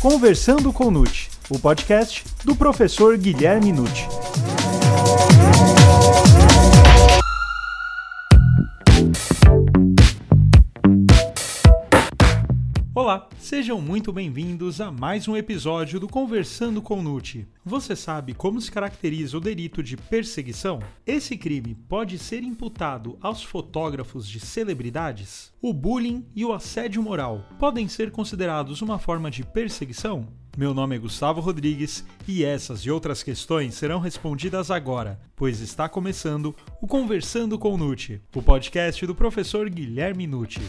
Conversando com Nute, o podcast do professor Guilherme Nute. Olá, sejam muito bem-vindos a mais um episódio do Conversando com Nute. Você sabe como se caracteriza o delito de perseguição? Esse crime pode ser imputado aos fotógrafos de celebridades? O bullying e o assédio moral podem ser considerados uma forma de perseguição? Meu nome é Gustavo Rodrigues e essas e outras questões serão respondidas agora, pois está começando o Conversando com Nute, o podcast do professor Guilherme Nute.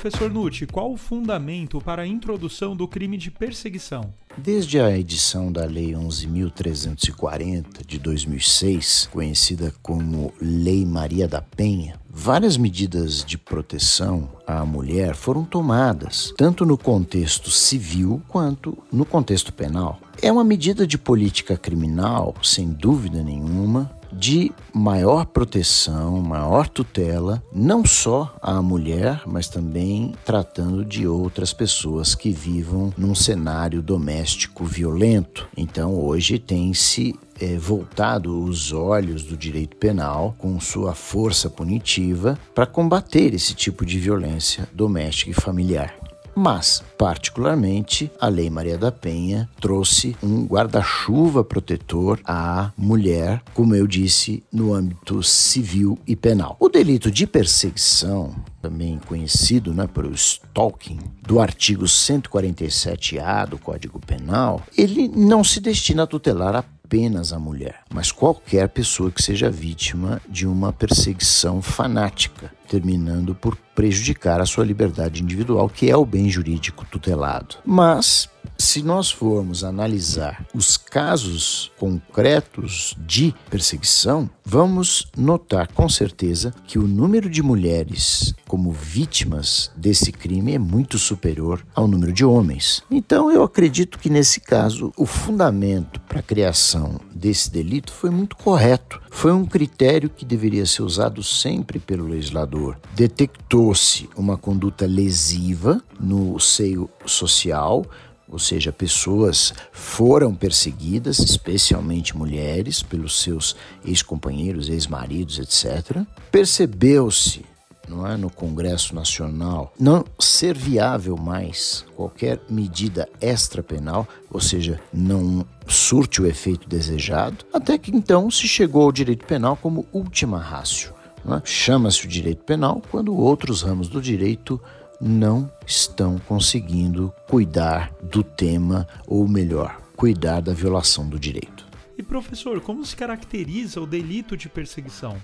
Professor Nutti, qual o fundamento para a introdução do crime de perseguição? Desde a edição da Lei 11.340 de 2006, conhecida como Lei Maria da Penha, várias medidas de proteção à mulher foram tomadas, tanto no contexto civil quanto no contexto penal. É uma medida de política criminal, sem dúvida nenhuma, de maior proteção, maior tutela, não só à mulher, mas também tratando de outras pessoas que vivam num cenário doméstico violento. Então, hoje tem-se é, voltado os olhos do direito penal com sua força punitiva para combater esse tipo de violência doméstica e familiar. Mas, particularmente, a Lei Maria da Penha trouxe um guarda-chuva protetor à mulher, como eu disse, no âmbito civil e penal. O delito de perseguição, também conhecido né, por stalking, do artigo 147-A do Código Penal, ele não se destina a tutelar a apenas a mulher, mas qualquer pessoa que seja vítima de uma perseguição fanática, terminando por prejudicar a sua liberdade individual, que é o bem jurídico tutelado. Mas se nós formos analisar os casos concretos de perseguição, vamos notar com certeza que o número de mulheres como vítimas desse crime é muito superior ao número de homens. Então eu acredito que nesse caso o fundamento para a criação desse delito foi muito correto. Foi um critério que deveria ser usado sempre pelo legislador. Detectou-se uma conduta lesiva no seio social ou seja, pessoas foram perseguidas, especialmente mulheres, pelos seus ex-companheiros, ex-maridos, etc. Percebeu-se não é, no Congresso Nacional, não ser viável mais qualquer medida extrapenal, ou seja, não surte o efeito desejado, até que então se chegou ao direito penal como última rácio. É? Chama-se o direito penal quando outros ramos do direito não estão conseguindo cuidar do tema, ou melhor, cuidar da violação do direito. E professor, como se caracteriza o delito de perseguição?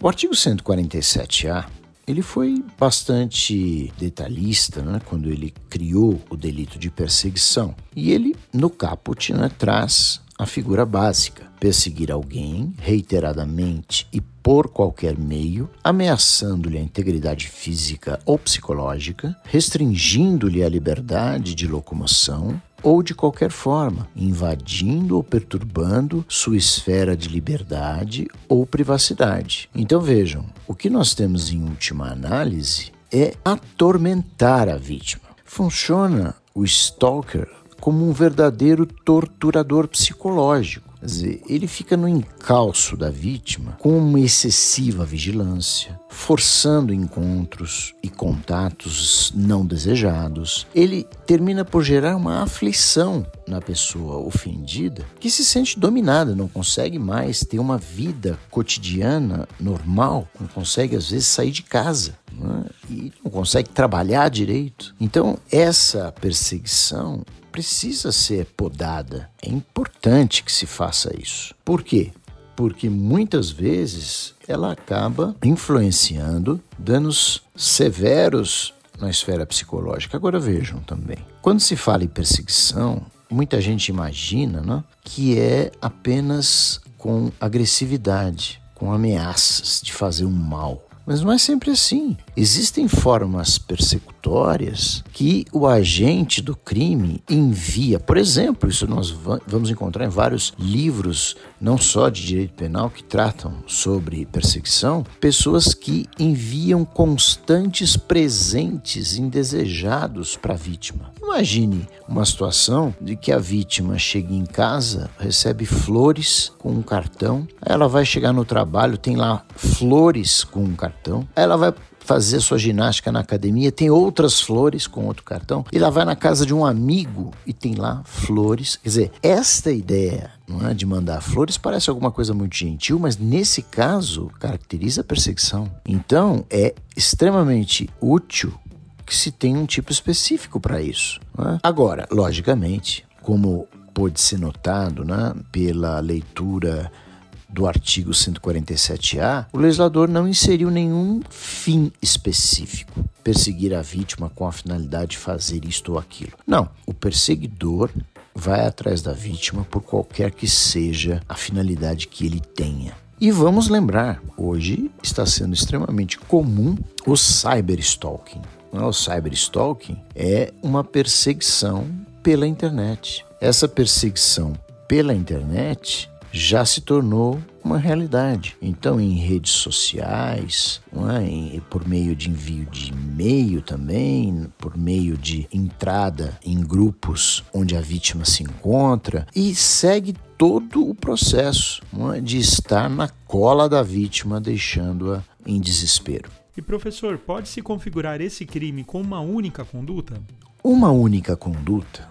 O artigo 147-A ele foi bastante detalhista né, quando ele criou o delito de perseguição. E ele, no caput, né, traz a figura básica: perseguir alguém reiteradamente e por qualquer meio, ameaçando-lhe a integridade física ou psicológica, restringindo-lhe a liberdade de locomoção, ou de qualquer forma, invadindo ou perturbando sua esfera de liberdade ou privacidade. Então vejam, o que nós temos em última análise é atormentar a vítima. Funciona o stalker como um verdadeiro torturador psicológico. Quer dizer, ele fica no encalço da vítima com uma excessiva vigilância, forçando encontros e contatos não desejados. Ele termina por gerar uma aflição na pessoa ofendida que se sente dominada, não consegue mais ter uma vida cotidiana normal, não consegue às vezes sair de casa. Né? E não consegue trabalhar direito. Então, essa perseguição precisa ser podada. É importante que se faça isso. Por quê? Porque muitas vezes ela acaba influenciando danos severos na esfera psicológica. Agora vejam também, quando se fala em perseguição, muita gente imagina né, que é apenas com agressividade, com ameaças de fazer um mal. Mas não é sempre assim. Existem formas persecutórias contraditórias que o agente do crime envia. Por exemplo, isso nós vamos encontrar em vários livros, não só de direito penal, que tratam sobre perseguição, pessoas que enviam constantes presentes indesejados para a vítima. Imagine uma situação de que a vítima chega em casa, recebe flores com um cartão, ela vai chegar no trabalho, tem lá flores com um cartão, ela vai fazer sua ginástica na academia, tem outras flores com outro cartão, e ela vai na casa de um amigo e tem lá flores. Quer dizer, esta ideia não é, de mandar flores parece alguma coisa muito gentil, mas nesse caso caracteriza a perseguição. Então é extremamente útil que se tenha um tipo específico para isso. É? Agora, logicamente, como pode ser notado né, pela leitura do artigo 147-A, o legislador não inseriu nenhum fim específico, perseguir a vítima com a finalidade de fazer isto ou aquilo. Não, o perseguidor vai atrás da vítima por qualquer que seja a finalidade que ele tenha. E vamos lembrar, hoje está sendo extremamente comum o cyberstalking. O cyberstalking é uma perseguição pela internet. Essa perseguição pela internet já se tornou uma realidade. Então, em redes sociais, é? por meio de envio de e-mail também, por meio de entrada em grupos onde a vítima se encontra, e segue todo o processo é? de estar na cola da vítima, deixando-a em desespero. E professor, pode-se configurar esse crime com uma única conduta? Uma única conduta,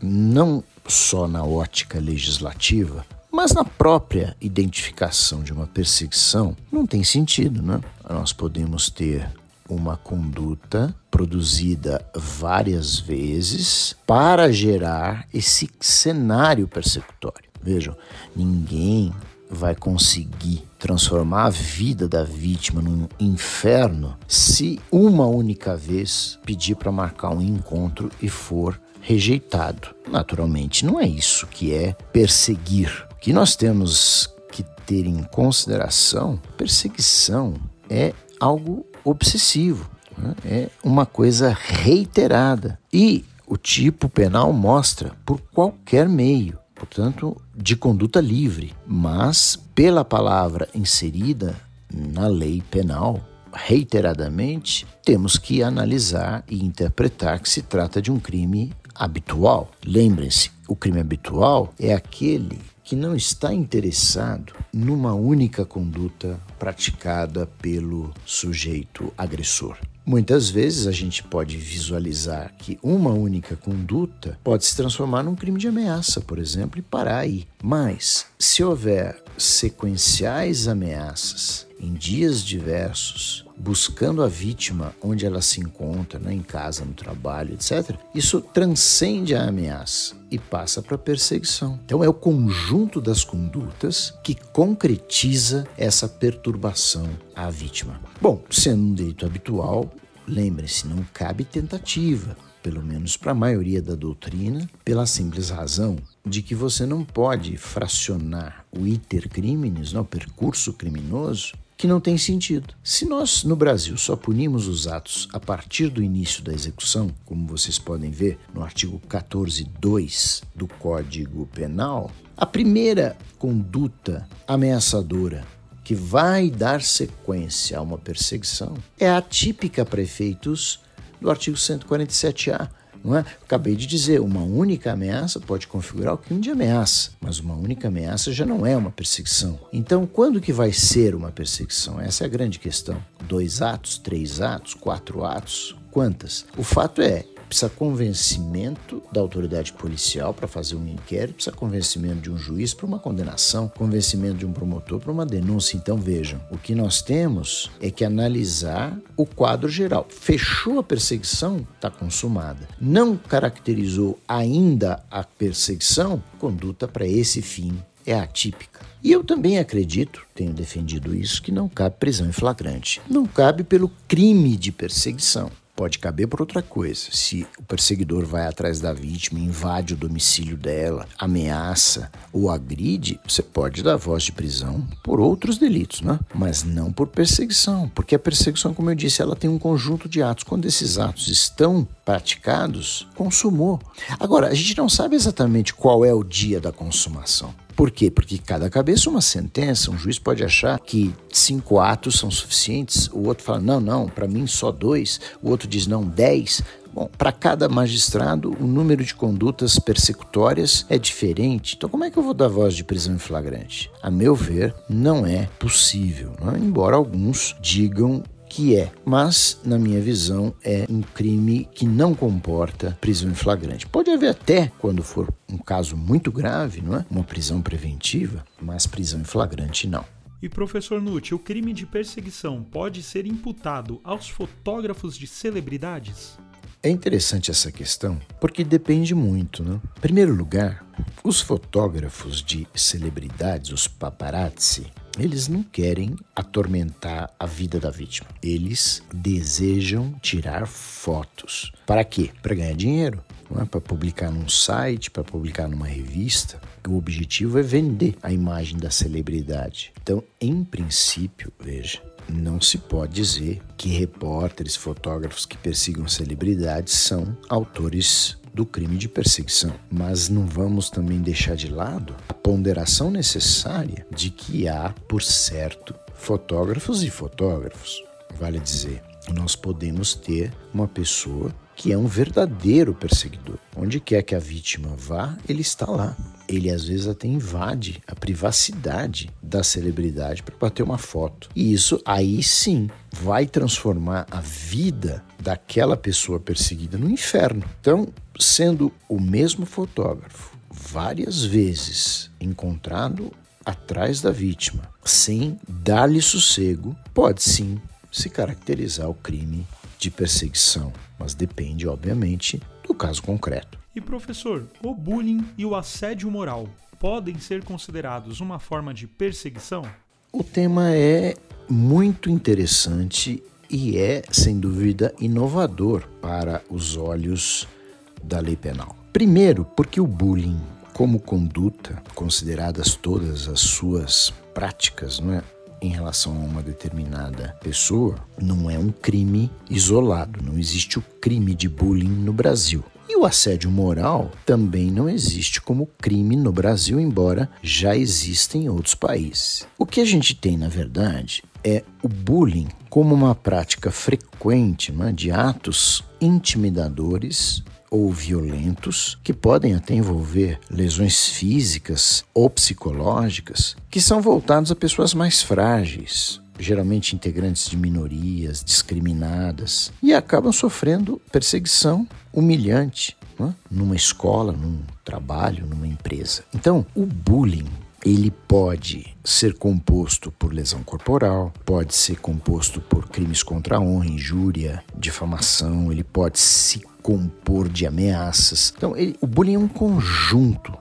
não só na ótica legislativa, mas na própria identificação de uma perseguição, não tem sentido, né? Nós podemos ter uma conduta produzida várias vezes para gerar esse cenário persecutório. Vejam, ninguém vai conseguir transformar a vida da vítima num inferno se uma única vez pedir para marcar um encontro e for rejeitado. Naturalmente, não é isso que é perseguir que nós temos que ter em consideração, perseguição é algo obsessivo, né? é uma coisa reiterada. E o tipo penal mostra por qualquer meio, portanto, de conduta livre, mas pela palavra inserida na lei penal, reiteradamente, temos que analisar e interpretar que se trata de um crime habitual. Lembrem-se, o crime habitual é aquele que não está interessado numa única conduta praticada pelo sujeito agressor. Muitas vezes a gente pode visualizar que uma única conduta pode se transformar num crime de ameaça, por exemplo, e parar aí. Mas, se houver sequenciais ameaças em dias diversos buscando a vítima onde ela se encontra, né, em casa, no trabalho, etc., isso transcende a ameaça e passa para a perseguição. Então é o conjunto das condutas que concretiza essa perturbação à vítima. Bom, sendo um delito habitual, lembre-se, não cabe tentativa pelo menos para a maioria da doutrina, pela simples razão de que você não pode fracionar o iter criminis, não, o percurso criminoso, que não tem sentido. Se nós no Brasil só punimos os atos a partir do início da execução, como vocês podem ver no artigo 14.2 do Código Penal, a primeira conduta ameaçadora que vai dar sequência a uma perseguição é atípica para efeitos do artigo 147-A não é? Acabei de dizer, uma única ameaça pode configurar o crime de ameaça, mas uma única ameaça já não é uma perseguição. Então, quando que vai ser uma perseguição? Essa é a grande questão. Dois atos, três atos, quatro atos, quantas? O fato é, precisa convencimento da autoridade policial para fazer um inquérito, precisa convencimento de um juiz para uma condenação, convencimento de um promotor para uma denúncia. Então vejam, o que nós temos é que analisar o quadro geral. Fechou a perseguição, está consumada. Não caracterizou ainda a perseguição, conduta para esse fim é atípica. E eu também acredito, tenho defendido isso, que não cabe prisão em flagrante. Não cabe pelo crime de perseguição. Pode caber por outra coisa. Se o perseguidor vai atrás da vítima, invade o domicílio dela, ameaça ou agride, você pode dar voz de prisão por outros delitos, né? Mas não por perseguição, porque a perseguição, como eu disse, ela tem um conjunto de atos. Quando esses atos estão praticados, consumou. Agora, a gente não sabe exatamente qual é o dia da consumação. Por quê? Porque cada cabeça é uma sentença. Um juiz pode achar que cinco atos são suficientes, o outro fala, não, não, para mim só dois, o outro diz, não, dez. Bom, para cada magistrado, o número de condutas persecutórias é diferente. Então, como é que eu vou dar voz de prisão em flagrante? A meu ver, não é possível, não é? embora alguns digam que é, mas na minha visão é um crime que não comporta prisão em flagrante. Pode haver até, quando for um caso muito grave, não é? Uma prisão preventiva, mas prisão em flagrante não. E professor Nutti, o crime de perseguição pode ser imputado aos fotógrafos de celebridades? É interessante essa questão porque depende muito, né? Em primeiro lugar, os fotógrafos de celebridades, os paparazzi, eles não querem atormentar a vida da vítima. Eles desejam tirar fotos. Para quê? Para ganhar dinheiro. É para publicar num site, para publicar numa revista. O objetivo é vender a imagem da celebridade. Então, em princípio, veja, não se pode dizer que repórteres, fotógrafos que persigam celebridades são autores do crime de perseguição. Mas não vamos também deixar de lado a ponderação necessária de que há, por certo, fotógrafos e fotógrafos. Vale dizer, nós podemos ter uma pessoa que é um verdadeiro perseguidor. Onde quer que a vítima vá, ele está lá. Ele às vezes até invade a privacidade da celebridade para bater uma foto. E isso aí sim vai transformar a vida daquela pessoa perseguida no inferno. Então, sendo o mesmo fotógrafo várias vezes encontrado atrás da vítima, sem dar-lhe sossego, pode sim se caracterizar o crime de perseguição, mas depende, obviamente, do caso concreto. E professor, o bullying e o assédio moral podem ser considerados uma forma de perseguição? O tema é muito interessante e é, sem dúvida, inovador para os olhos da lei penal. Primeiro, porque o bullying, como conduta, consideradas todas as suas práticas, não é? Em relação a uma determinada pessoa não é um crime isolado, não existe o crime de bullying no Brasil. E o assédio moral também não existe como crime no Brasil, embora já exista em outros países. O que a gente tem, na verdade, é o bullying como uma prática frequente né, de atos intimidadores ou violentos, que podem até envolver lesões físicas ou psicológicas, que são voltados a pessoas mais frágeis, geralmente integrantes de minorias, discriminadas, e acabam sofrendo perseguição humilhante né? numa escola, num trabalho, numa empresa. Então, o bullying ele pode ser composto por lesão corporal, pode ser composto por crimes contra a honra, injúria, difamação, ele pode se compor de ameaças. Então, ele, o bullying é um conjunto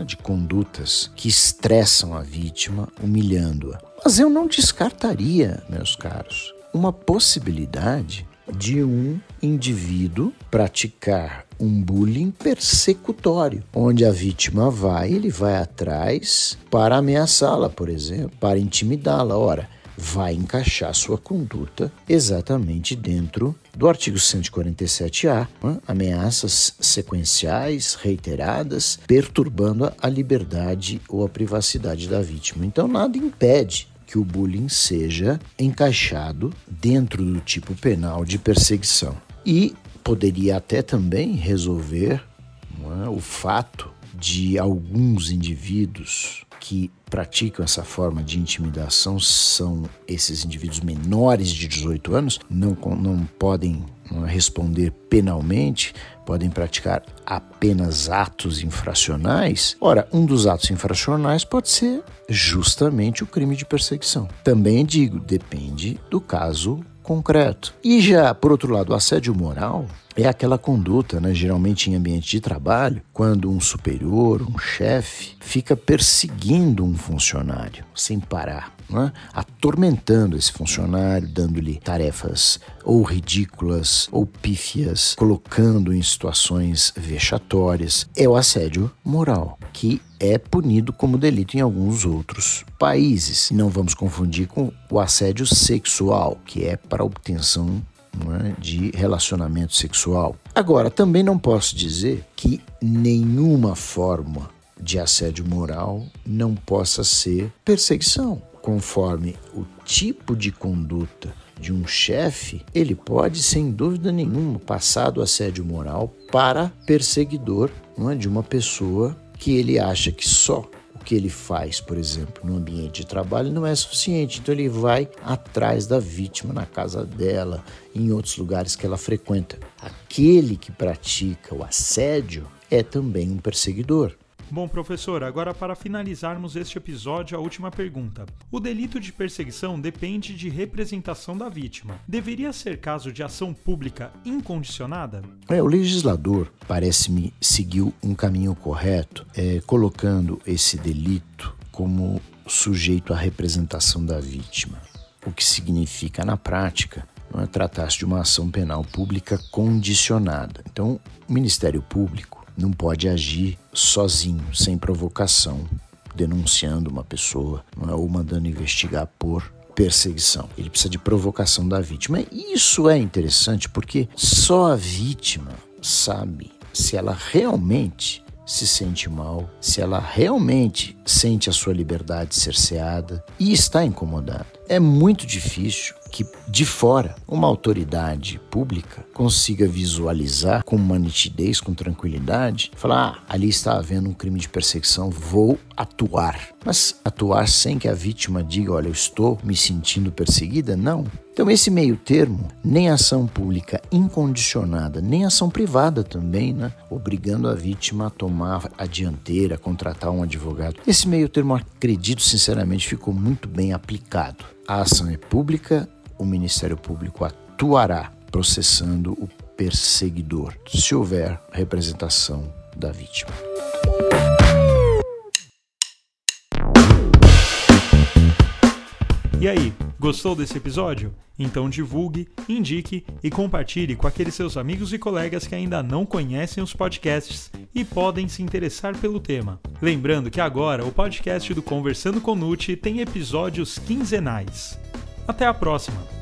é, de condutas que estressam a vítima, humilhando-a. Mas eu não descartaria, meus caros, uma possibilidade de um indivíduo praticar um bullying persecutório, onde a vítima vai, ele vai atrás para ameaçá-la, por exemplo, para intimidá-la. Ora, vai encaixar sua conduta exatamente dentro do artigo 147-A, né? ameaças sequenciais, reiteradas, perturbando a liberdade ou a privacidade da vítima. Então, nada impede que o bullying seja encaixado dentro do tipo penal de perseguição. E poderia até também resolver é, o fato de alguns indivíduos que praticam essa forma de intimidação são esses indivíduos menores de 18 anos, não, não podem responder penalmente, podem praticar apenas atos infracionais. Ora, um dos atos infracionais pode ser justamente o crime de perseguição. Também digo, depende do caso concreto. E já, por outro lado, o assédio moral é aquela conduta, né, geralmente em ambiente de trabalho, quando um superior, um chefe, fica perseguindo um funcionário sem parar. É? atormentando esse funcionário, dando-lhe tarefas ou ridículas ou pífias, colocando em situações vexatórias. É o assédio moral, que é punido como delito em alguns outros países. Não vamos confundir com o assédio sexual, que é para obtenção é, de relacionamento sexual. Agora, também não posso dizer que nenhuma forma de assédio moral não possa ser perseguição. Conforme o tipo de conduta de um chefe, ele pode, sem dúvida nenhuma, passar do assédio moral para perseguidor é, de uma pessoa que ele acha que só o que ele faz, por exemplo, no ambiente de trabalho não é suficiente. Então ele vai atrás da vítima na casa dela, em outros lugares que ela frequenta. Aquele que pratica o assédio é também um perseguidor. Bom, professor, agora para finalizarmos este episódio, a última pergunta. O delito de perseguição depende de representação da vítima. Deveria ser caso de ação pública incondicionada? É, o legislador parece-me seguiu um caminho correto, é, colocando esse delito como sujeito à representação da vítima, o que significa na prática não é tratar-se de uma ação penal pública condicionada. Então, o Ministério Público não pode agir sozinho, sem provocação, denunciando uma pessoa é? ou mandando investigar por perseguição. Ele precisa de provocação da vítima. E isso é interessante porque só a vítima sabe se ela realmente se sente mal, se ela realmente sente a sua liberdade cerceada e está incomodada. É muito difícil que de fora uma autoridade pública consiga visualizar com uma nitidez, com tranquilidade, falar: ah, ali está havendo um crime de perseguição, vou atuar. Mas atuar sem que a vítima diga: olha, eu estou me sentindo perseguida? Não. Então, esse meio termo, nem ação pública incondicionada, nem ação privada também, né? Obrigando a vítima a tomar a dianteira, contratar um advogado. Esse meio termo, acredito sinceramente, ficou muito bem aplicado. A ação é pública, o Ministério Público atuará processando o perseguidor, se houver representação da vítima. E aí, gostou desse episódio? Então divulgue, indique e compartilhe com aqueles seus amigos e colegas que ainda não conhecem os podcasts e podem se interessar pelo tema. Lembrando que agora o podcast do Conversando com Nute tem episódios quinzenais. Até a próxima!